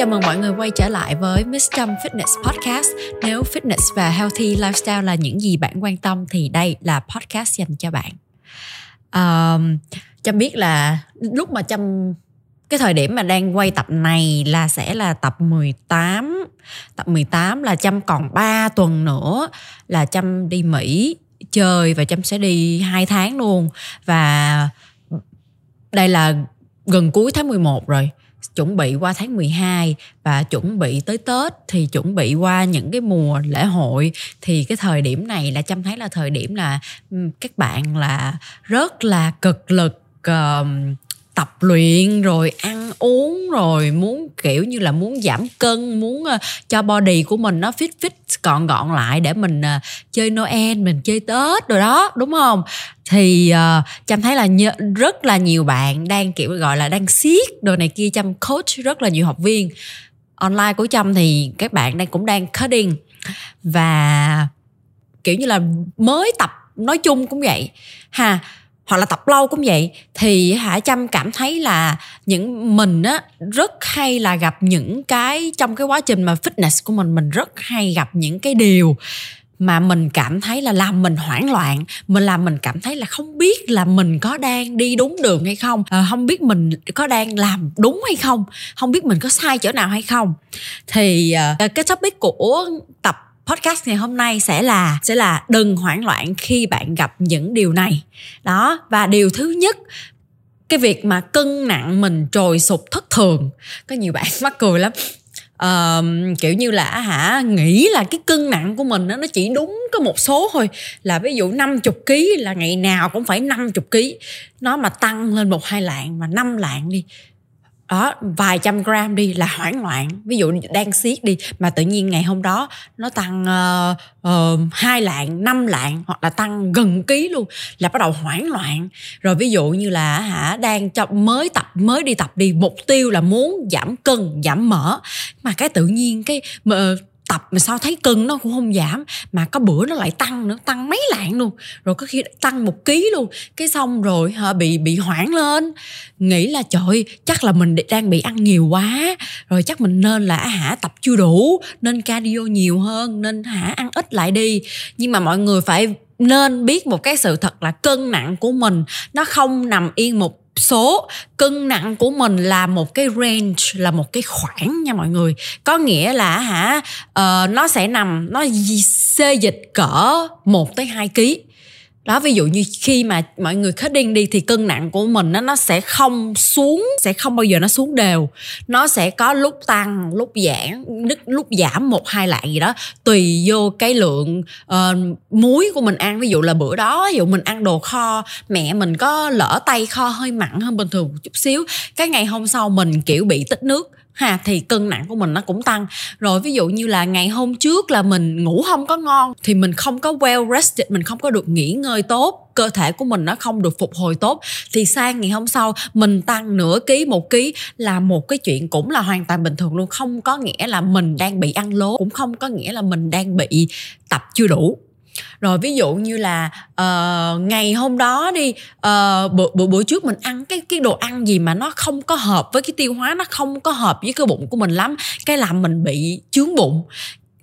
chào mừng mọi người quay trở lại với Miss Trâm Fitness Podcast. Nếu fitness và healthy lifestyle là những gì bạn quan tâm thì đây là podcast dành cho bạn. Um, Trâm biết là lúc mà Trâm cái thời điểm mà đang quay tập này là sẽ là tập 18 tập 18 là Trâm còn 3 tuần nữa là Trâm đi Mỹ chơi và Trâm sẽ đi hai tháng luôn và đây là gần cuối tháng 11 rồi chuẩn bị qua tháng 12 và chuẩn bị tới Tết thì chuẩn bị qua những cái mùa lễ hội thì cái thời điểm này là chăm thấy là thời điểm là các bạn là rất là cực lực uh, tập luyện rồi ăn uống rồi muốn kiểu như là muốn giảm cân muốn ờ, cho body của mình nó fit fit gọn gọn lại để mình ờ, chơi Noel mình chơi Tết rồi đó đúng không? Thì uh, chăm thấy là nhớ, rất là nhiều bạn đang kiểu gọi là đang siết đồ này kia chăm coach rất là nhiều học viên. Online của chăm thì các bạn đang cũng đang cutting và kiểu như là mới tập nói chung cũng vậy. Ha hoặc là tập lâu cũng vậy thì hả trâm cảm thấy là những mình á rất hay là gặp những cái trong cái quá trình mà fitness của mình mình rất hay gặp những cái điều mà mình cảm thấy là làm mình hoảng loạn mình làm mình cảm thấy là không biết là mình có đang đi đúng đường hay không à, không biết mình có đang làm đúng hay không không biết mình có sai chỗ nào hay không. Thì uh, cái topic của tập podcast ngày hôm nay sẽ là sẽ là đừng hoảng loạn khi bạn gặp những điều này. Đó và điều thứ nhất cái việc mà cân nặng mình trồi sụp thất thường. Có nhiều bạn mắc cười lắm. Uh, kiểu như là hả nghĩ là cái cân nặng của mình đó, nó chỉ đúng có một số thôi. Là ví dụ 50 kg là ngày nào cũng phải 50 kg nó mà tăng lên một hai lạng mà năm lạng đi đó vài trăm gram đi là hoảng loạn. Ví dụ đang siết đi mà tự nhiên ngày hôm đó nó tăng uh, uh, hai lạng năm lạng hoặc là tăng gần ký luôn là bắt đầu hoảng loạn. Rồi ví dụ như là hả đang trong mới tập mới đi tập đi mục tiêu là muốn giảm cân giảm mỡ. Mà cái tự nhiên cái tập mà sao thấy cân nó cũng không giảm mà có bữa nó lại tăng nữa tăng mấy lạng luôn. Rồi có khi tăng một ký luôn. Cái xong rồi hả, bị bị hoảng lên. Nghĩ là trời chắc là mình đang bị ăn nhiều quá. Rồi chắc mình nên là à hả tập chưa đủ nên cardio nhiều hơn nên hả ăn ít lại đi. Nhưng mà mọi người phải nên biết một cái sự thật là cân nặng của mình nó không nằm yên một số cân nặng của mình là một cái range là một cái khoảng nha mọi người. Có nghĩa là hả uh, nó sẽ nằm nó xê dịch cỡ 1 tới 2 kg đó ví dụ như khi mà mọi người cutting đi thì cân nặng của mình nó nó sẽ không xuống sẽ không bao giờ nó xuống đều. Nó sẽ có lúc tăng lúc giảm lúc giảm một hai lạng gì đó tùy vô cái lượng uh, muối của mình ăn. Ví dụ là bữa đó ví dụ mình ăn đồ kho mẹ mình có lỡ tay kho hơi mặn hơn bình thường một chút xíu. Cái ngày hôm sau mình kiểu bị tích nước ha, thì cân nặng của mình nó cũng tăng. Rồi ví dụ như là ngày hôm trước là mình ngủ không có ngon, thì mình không có well rested, mình không có được nghỉ ngơi tốt, cơ thể của mình nó không được phục hồi tốt, thì sang ngày hôm sau mình tăng nửa ký, một ký là một cái chuyện cũng là hoàn toàn bình thường luôn. Không có nghĩa là mình đang bị ăn lố, cũng không có nghĩa là mình đang bị tập chưa đủ rồi ví dụ như là uh, ngày hôm đó đi uh, bữa, bữa bữa trước mình ăn cái cái đồ ăn gì mà nó không có hợp với cái tiêu hóa nó không có hợp với cái bụng của mình lắm cái làm mình bị chướng bụng.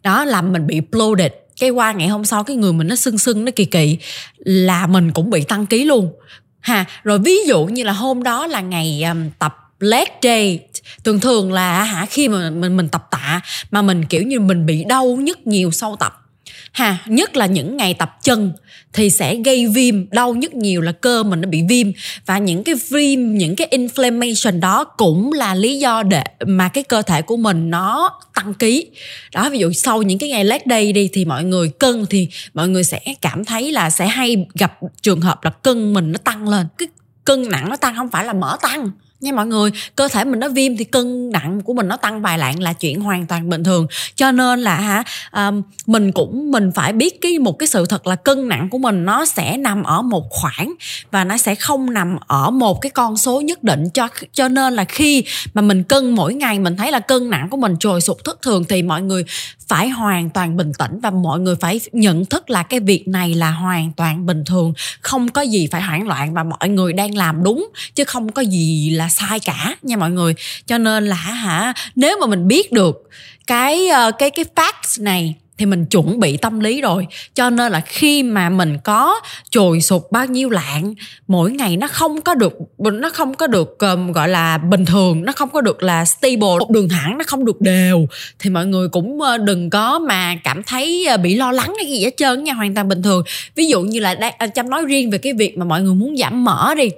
Đó làm mình bị bloated. Cái qua ngày hôm sau cái người mình nó sưng sưng nó kỳ kỳ là mình cũng bị tăng ký luôn. Ha rồi ví dụ như là hôm đó là ngày um, tập leg day. Thường thường là hả khi mà mình mình tập tạ mà mình kiểu như mình bị đau nhức nhiều sau tập ha, nhất là những ngày tập chân thì sẽ gây viêm, đau nhất nhiều là cơ mình nó bị viêm. Và những cái viêm, những cái inflammation đó cũng là lý do để mà cái cơ thể của mình nó tăng ký. Đó, ví dụ sau những cái ngày leg day đi thì mọi người cân thì mọi người sẽ cảm thấy là sẽ hay gặp trường hợp là cân mình nó tăng lên. Cái cân nặng nó tăng không phải là mỡ tăng nha mọi người cơ thể mình nó viêm thì cân nặng của mình nó tăng vài lạng là chuyện hoàn toàn bình thường. Cho nên là hả um, mình cũng mình phải biết cái một cái sự thật là cân nặng của mình nó sẽ nằm ở một khoảng và nó sẽ không nằm ở một cái con số nhất định. Cho cho nên là khi mà mình cân mỗi ngày mình thấy là cân nặng của mình trồi sụt thất thường thì mọi người phải hoàn toàn bình tĩnh và mọi người phải nhận thức là cái việc này là hoàn toàn bình thường. Không có gì phải hoảng loạn và mọi người đang làm đúng chứ không có gì là là sai cả nha mọi người. Cho nên là hả nếu mà mình biết được cái ờ, cái cái facts này thì mình chuẩn bị tâm lý rồi. Cho nên là khi mà mình có trồi sụt bao nhiêu lạng mỗi ngày nó không có được nó không có được um, gọi là bình thường nó không có được là stable đường thẳng nó không được đều. Thì mọi người cũng ờ, đừng có mà cảm thấy ờ, bị lo lắng hay gì hết trơn nha hoàn toàn bình thường. Ví dụ như là đang chăm nói riêng về cái việc mà mọi người muốn giảm mỡ đi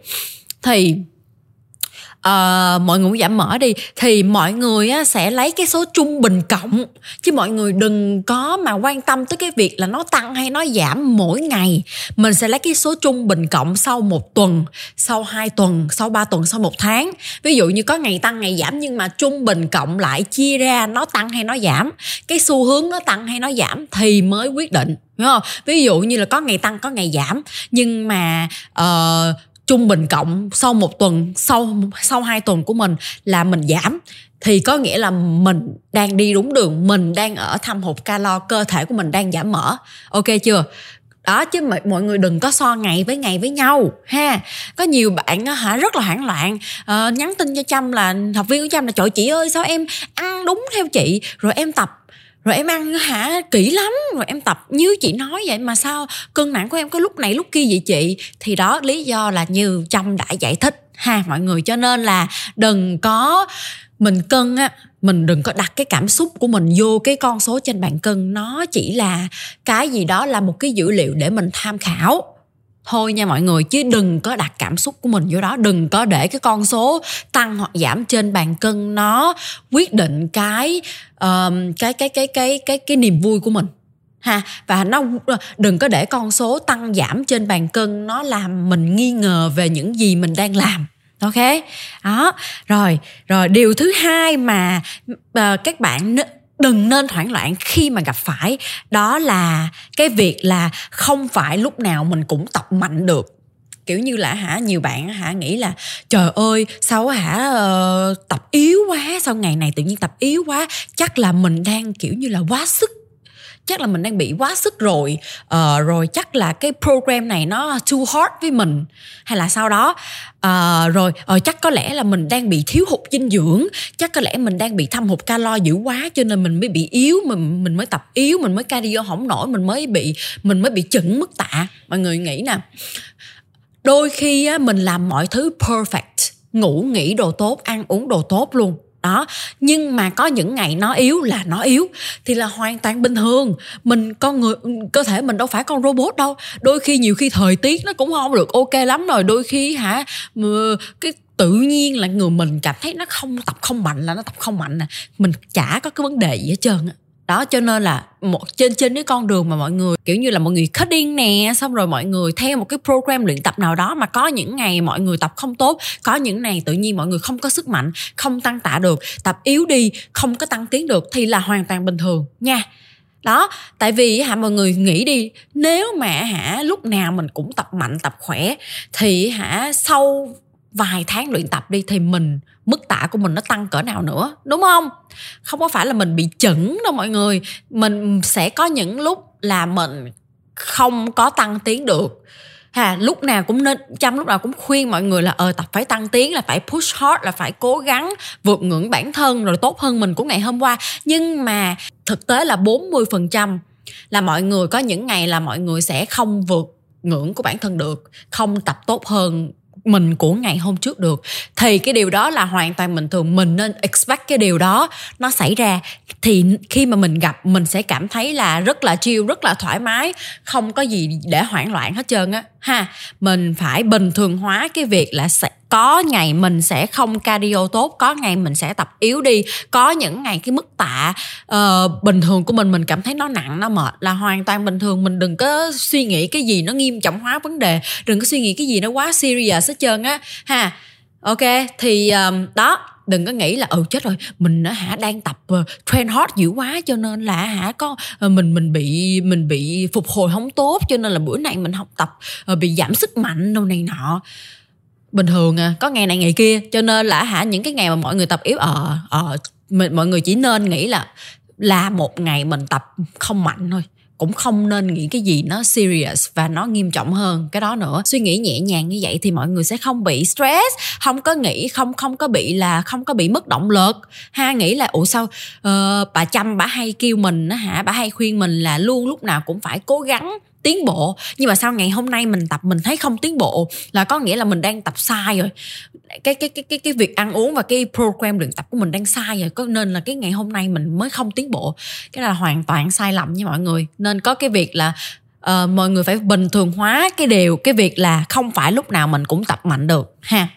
thì uh, mọi người muốn giảm mỡ đi thì mọi người á, sẽ lấy cái số trung bình cộng. Chứ mọi người đừng có mà quan tâm tới cái việc là nó tăng hay nó giảm mỗi ngày. Mình sẽ lấy cái số trung bình cộng sau một tuần sau hai tuần sau ba tuần sau một tháng. Ví dụ như có ngày tăng ngày giảm nhưng mà trung bình cộng lại chia ra nó tăng hay nó giảm cái xu hướng nó tăng hay nó giảm thì mới quyết định đúng không? Ví dụ như là có ngày tăng có ngày giảm. Nhưng mà uh, trung bình cộng sau một tuần sau sau hai tuần của mình là mình giảm. Thì có nghĩa là mình đang đi đúng đường mình đang ở thâm hụt calo cơ thể của mình đang giảm mỡ. Ok chưa? Đó chứ mọi, mọi người đừng có so ngày với ngày với nhau ha. Có nhiều bạn hả rất là hoảng loạn. Uh, nhắn tin cho trâm là học viên của trâm là trời chị ơi sao em ăn đúng theo chị? Rồi em tập rồi em ăn, hả? Kỹ lắm. Rồi em tập như chị nói vậy mà sao cân nặng của em có lúc này lúc kia vậy chị? Thì đó, lý do là như trâm đã giải thích ha, mọi người. Cho nên là đừng có mình cân á, mình đừng có đặt cái cảm xúc của mình vô cái con số trên bàn cân. Nó chỉ là cái gì đó là một cái dữ liệu để mình tham khảo thôi nha mọi người chứ đừng có đặt cảm xúc của mình vô đó. Đừng có để cái con số tăng hoặc giảm trên bàn cân nó quyết định cái um, cái cái cái cái cái cái niềm vui của mình. Ha và nó đừng có để con số tăng giảm trên bàn cân nó làm mình nghi ngờ về những gì mình đang làm. Ok? Đó rồi rồi điều thứ hai mà uh, các bạn đừng nên hoảng loạn khi mà gặp phải. Đó là cái việc là không phải lúc nào mình cũng tập mạnh được. Kiểu như là hả nhiều bạn hả nghĩ là trời ơi sao hả uh, tập yếu quá sao ngày này tự nhiên tập yếu quá? Chắc là mình đang kiểu như là quá sức chắc là mình đang bị quá sức rồi. Uh, rồi chắc là cái program này nó too hard với mình. Hay là sau đó. Uh, rồi uh, chắc có lẽ là mình đang bị thiếu hụt dinh dưỡng. Chắc có lẽ mình đang bị thâm hụt calo dữ quá cho nên mình mới bị yếu mình mình mới tập yếu mình mới cardio không nổi mình mới bị mình mới bị chững mức tạ. Mọi người nghĩ nè. Đôi khi á, mình làm mọi thứ perfect ngủ nghỉ đồ tốt ăn uống đồ tốt luôn đó, nhưng mà có những ngày nó yếu là nó yếu, thì là hoàn toàn bình thường. Mình con người, cơ thể mình đâu phải con robot đâu. Đôi khi nhiều khi thời tiết nó cũng không được ok lắm rồi. Đôi khi hả cái tự nhiên là người mình cảm thấy nó không, tập không mạnh là nó tập không mạnh nè. Mình chả có cái vấn đề gì hết trơn á đó, cho nên là một, trên trên cái con đường mà mọi người, kiểu như là, mọi người cutting nè, xong rồi mọi người theo một cái program luyện tập nào đó mà có những ngày mọi người tập không tốt, có những ngày tự nhiên mọi người không có sức mạnh, không tăng tạ được, tập yếu đi, không có tăng tiến được thì là hoàn toàn bình thường nha. Đó, tại vì hả, mọi người nghĩ đi, nếu mà hả, lúc nào mình cũng tập mạnh, tập khỏe thì hả, sau vài tháng luyện tập đi thì mình, mức tạ của mình nó tăng cỡ nào nữa, đúng không? Không có phải là mình bị chững đâu mọi người. Mình sẽ có những lúc là mình không có tăng tiến được. Ha, lúc nào cũng nên, chăm lúc nào cũng khuyên mọi người là ờ tập phải tăng tiến, là phải push hard, là phải cố gắng vượt ngưỡng bản thân rồi tốt hơn mình của ngày hôm qua. Nhưng mà thực tế là 40% là mọi người, có những ngày là mọi người sẽ không vượt ngưỡng của bản thân được, không tập tốt hơn mình của ngày hôm trước được, thì cái điều đó là hoàn toàn bình thường. Mình nên expect cái điều đó nó xảy ra. Thì khi mà mình gặp, mình sẽ cảm thấy là rất là chill, rất là thoải mái, không có gì để hoảng loạn hết trơn á ha mình phải bình thường hóa cái việc là sẽ có ngày mình sẽ không cardio tốt có ngày mình sẽ tập yếu đi. Có những ngày cái mức tạ uh, bình thường của mình mình cảm thấy nó nặng nó mệt là hoàn toàn bình thường. Mình đừng có suy nghĩ cái gì nó nghiêm trọng hóa vấn đề. Đừng có suy nghĩ cái gì nó quá serious hết trơn á. Ha ok thì um, đó đừng có nghĩ là ừ chết rồi mình hả đang tập uh, train hard dữ quá cho nên là hả có uh, mình mình bị mình bị phục hồi không tốt cho nên là bữa nay mình học tập uh, bị giảm sức mạnh đâu này nọ. Bình thường à có ngày này ngày kia cho nên là hả những cái ngày mà mọi người tập yếu ờ ờ mọi người chỉ nên nghĩ là là một ngày mình tập không mạnh thôi cũng không nên nghĩ cái gì nó serious và nó nghiêm trọng hơn cái đó nữa. Suy nghĩ nhẹ nhàng như vậy thì mọi người sẽ không bị stress không có nghĩ không không có bị là không có bị mất động lực. Ha nghĩ là ủa sao uh, bà chăm bà hay kêu mình hả? Bà hay khuyên mình là luôn lúc nào cũng phải cố gắng tiến bộ. Nhưng mà sau ngày hôm nay mình tập mình thấy không tiến bộ là có nghĩa là mình đang tập sai rồi. Cái cái cái cái cái việc ăn uống và cái program luyện tập của mình đang sai rồi. Có nên là cái ngày hôm nay mình mới không tiến bộ? Cái là hoàn toàn sai lầm nha mọi người. Nên có cái việc là uh, mọi người phải bình thường hóa cái điều cái việc là không phải lúc nào mình cũng tập mạnh được ha.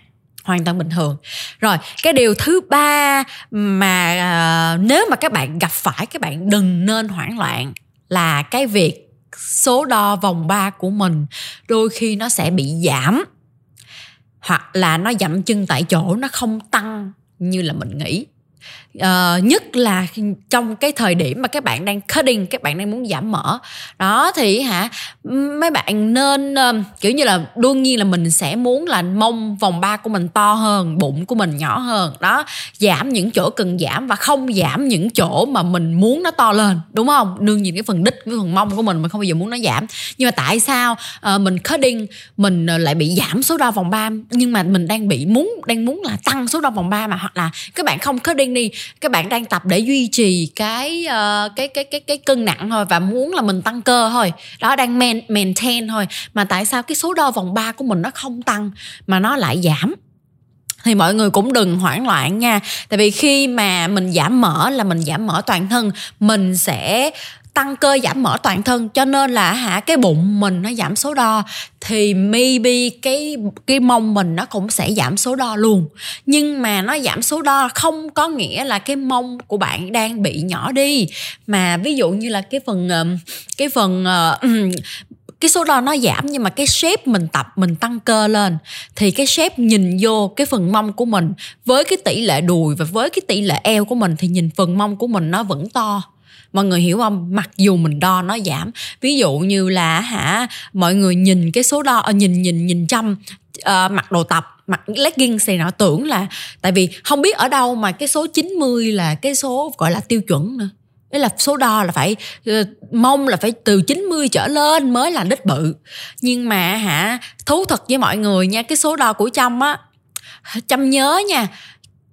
Hoàn toàn bình thường. Rồi cái điều thứ ba mà uh, nếu mà các bạn gặp phải các bạn đừng nên hoảng loạn là cái việc số đo vòng 3 của mình, đôi khi nó sẽ bị giảm, hoặc là nó dậm chân tại chỗ, nó không tăng như là mình nghĩ uh, nhất là trong cái thời điểm mà các bạn đang cutting các bạn đang muốn giảm mỡ. Đó thì hả mấy bạn nên uh, kiểu như là đương nhiên là mình sẽ muốn là mông vòng ba của mình to hơn bụng của mình nhỏ hơn. Đó giảm những chỗ cần giảm và không giảm những chỗ mà mình muốn nó to lên đúng không? Đương nhiên cái phần đích cái phần mông của mình mình không bao giờ muốn nó giảm. Nhưng mà tại sao uh, mình cutting mình lại bị giảm số đo vòng ba? Nhưng mà mình đang bị muốn đang muốn là tăng số đo vòng ba mà hoặc là các bạn không cutting đi các bạn đang tập để duy trì cái uh, cái cái cái cái cân nặng thôi và muốn là mình tăng cơ thôi. Đó đang man, maintain thôi. Mà tại sao cái số đo vòng 3 của mình nó không tăng mà nó lại giảm? Thì mọi người cũng đừng hoảng loạn nha. Tại vì khi mà mình giảm mỡ là mình giảm mỡ toàn thân. Mình sẽ tăng cơ giảm mỡ toàn thân, cho nên là hả, cái bụng mình nó giảm số đo, thì maybe cái cái mông mình nó cũng sẽ giảm số đo luôn. Nhưng mà nó giảm số đo không có nghĩa là cái mông của bạn đang bị nhỏ đi. Mà ví dụ như là cái phần ờ, cái phần ờ, cái số đo nó giảm nhưng mà cái shape mình tập, mình tăng cơ lên, thì cái shape nhìn vô cái phần mông của mình với cái tỷ lệ đùi và với cái tỷ lệ eo của mình thì nhìn phần mông của mình nó vẫn to mọi người hiểu không? Mặc dù mình đo nó giảm. Ví dụ như là hả mọi người nhìn cái số đo ờ, nhìn nhìn nhìn trăm uh, ờ, mặc đồ tập mặc leggings thì nó tưởng là tại vì không biết ở đâu mà cái số 90 là cái số gọi là tiêu chuẩn nữa. Đấy là số đo là phải ờ, mong là phải từ 90 trở lên mới là đích bự. Nhưng mà hả thú thật với mọi người nha cái số đo của trâm á trâm nhớ nha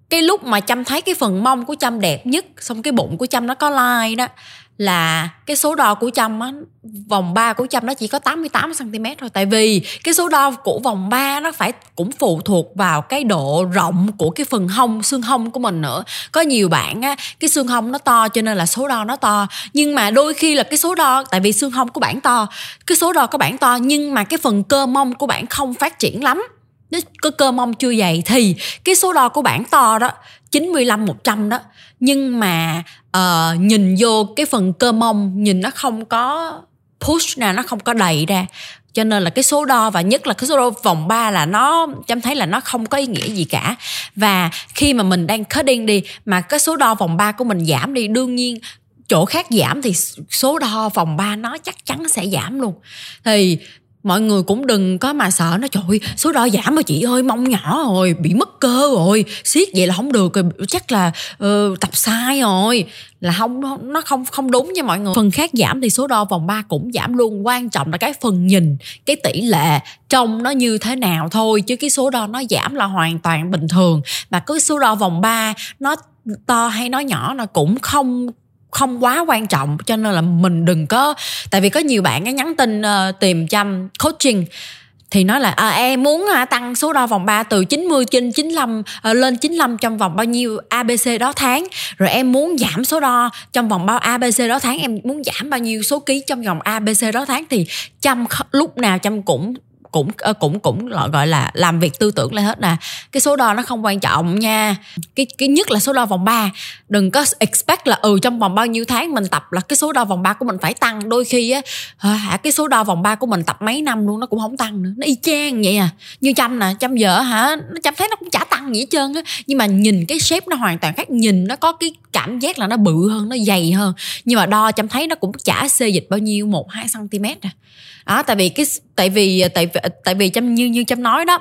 cái lúc mà chăm thấy cái phần mông của chăm đẹp nhất, xong cái bụng của chăm nó có lai đó, là cái số đo của chăm á, vòng 3 của chăm nó chỉ có 88 cm thôi. Tại vì cái số đo của vòng 3 nó phải cũng phụ thuộc vào cái độ rộng của cái phần hông, xương hông của mình nữa. Có nhiều bạn á, cái xương hông nó to cho nên là số đo nó to. Nhưng mà đôi khi là cái số đo, tại vì xương hông của bạn to, cái số đo của bạn to nhưng mà cái phần cơ mông của bạn không phát triển lắm nếu có cơ mông chưa dày thì cái số đo của bạn to đó 95 100 đó. Nhưng mà uh, nhìn vô cái phần cơ mông nhìn nó không có push nè nó không có đầy ra. Cho nên là cái số đo và nhất là cái số đo vòng 3 là nó chăm thấy là nó không có ý nghĩa gì cả. Và khi mà mình đang cutting đi mà cái số đo vòng 3 của mình giảm đi đương nhiên chỗ khác giảm thì số đo vòng 3 nó chắc chắn sẽ giảm luôn. Thì mọi người cũng đừng có mà sợ nó. Trời số đo giảm mà chị ơi mong nhỏ rồi bị mất cơ rồi. Siết vậy là không được rồi chắc là uh, tập sai rồi. Là không nó không không đúng nha mọi người. Phần khác giảm thì số đo vòng 3 cũng giảm luôn. Quan trọng là cái phần nhìn cái tỷ lệ trông nó như thế nào thôi chứ cái số đo nó giảm là hoàn toàn bình thường. Mà cứ số đo vòng 3 nó to hay nó nhỏ nó cũng không không quá quan trọng cho nên là mình đừng có tại vì có nhiều bạn cái nhắn tin uh, tìm chăm coaching thì nói là à, em muốn à, tăng số đo vòng 3 từ 90 trên 95 à, ờ, lên 95 trong vòng bao nhiêu ABC đó tháng. Rồi em muốn giảm số đo trong vòng bao ABC đó tháng em muốn giảm bao nhiêu số ký trong vòng ABC đó tháng. Thì chăm lúc nào chăm cũng Ờ, cũng cũng cũng gọi là làm việc tư tưởng lại hết nè. Cái số đo nó không quan trọng nha. Cái cái nhất là số đo vòng 3 đừng có expect là ừ trong vòng bao nhiêu tháng mình tập là cái số đo vòng 3 của mình phải tăng. Đôi khi á, hả cái số đo vòng 3 của mình tập mấy năm luôn nó cũng không tăng nữa. Nó y chang vậy à. Như chăm nè chăm vợ hả, nó chăm thấy nó cũng chả tăng tăng gì hết trơn á. Nhưng mà nhìn cái shape nó hoàn toàn khác, nhìn nó có cái cảm giác là nó bự hơn, nó dày hơn. Nhưng mà đo chăm thấy nó cũng chả xê dịch bao nhiêu, một, hai cm à. Đó, tại vì cái tại vì ờ, tại vì tại vì chăm như như chăm nói đó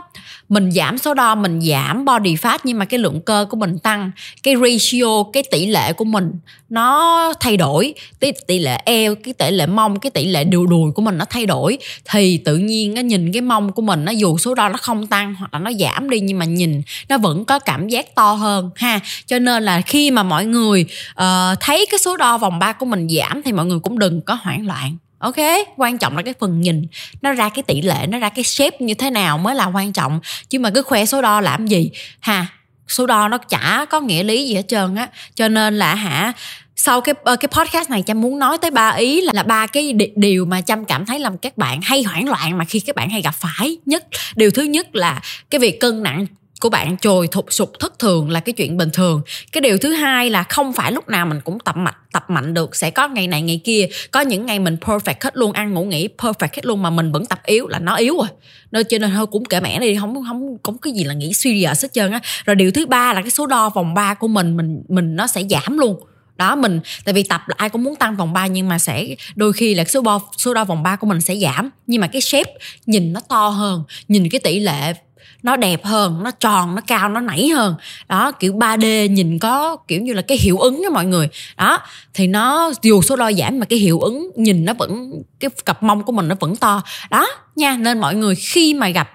mình giảm số đo mình giảm body fat nhưng mà cái lượng cơ của mình tăng cái ratio cái tỷ lệ của mình nó thay đổi tỷ, tỷ lệ eo cái tỷ lệ mông cái tỷ lệ đùi đùi của mình nó thay đổi thì tự nhiên nó nhìn cái mông của mình nó dù số đo nó không tăng hoặc là nó giảm đi nhưng mà nhìn nó vẫn có cảm giác to hơn ha. Cho nên là khi mà mọi người uh, thấy cái số đo vòng ba của mình giảm thì mọi người cũng đừng có hoảng loạn ok, quan trọng là cái phần nhìn. Nó ra cái tỷ lệ, nó ra cái shape như thế nào mới là quan trọng. Chứ mà cứ khoe số đo làm gì? Ha số đo nó chả có nghĩa lý gì hết trơn á. Cho nên là hả, sau cái ờ, cái podcast này chăm muốn nói tới ba ý là là ba cái điều mà chăm cảm thấy làm các bạn hay hoảng loạn mà khi các bạn hay gặp phải nhất. Điều thứ nhất là cái việc cân nặng của bạn trồi thụt sụt thất thường là cái chuyện bình thường. Cái điều thứ hai là không phải lúc nào mình cũng tập mạnh tập mạnh được. Sẽ có ngày này ngày kia, có những ngày mình perfect hết luôn, ăn ngủ nghỉ perfect hết luôn mà mình vẫn tập yếu là nó yếu rồi. Nên cho nên thôi cũng kệ mẹ đi, không không có cái gì là nghĩ suy serious hết trơn á. Rồi điều thứ ba là cái số đo vòng ba của mình mình mình nó sẽ giảm luôn. Đó, mình, tại vì tập là ai cũng muốn tăng vòng 3 nhưng mà sẽ, đôi khi là số đo số đo vòng 3 của mình sẽ giảm. Nhưng mà cái shape nhìn nó to hơn, nhìn cái tỷ lệ nó đẹp hơn, nó tròn, nó cao, nó nảy hơn. Đó, kiểu 3D nhìn có kiểu như là cái hiệu ứng đó mọi người. Đó, thì nó, dù số đo giảm mà cái hiệu ứng nhìn nó vẫn, cái cặp mông của mình nó vẫn to. Đó, nha, nên mọi người khi mà gặp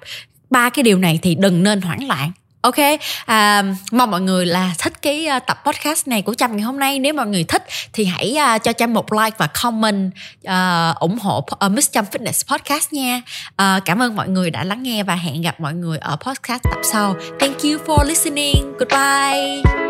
ba cái điều này thì đừng nên hoảng loạn ok à, mong mọi người là thích cái à, tập podcast này của trâm ngày hôm nay. Nếu mọi người thích thì hãy uh, cho trâm một like và comment uh, ủng hộ uh, Miss Trâm Fitness podcast nha. Uh, cảm ơn mọi người đã lắng nghe và hẹn gặp mọi người ở podcast tập sau. Thank you for listening. Goodbye.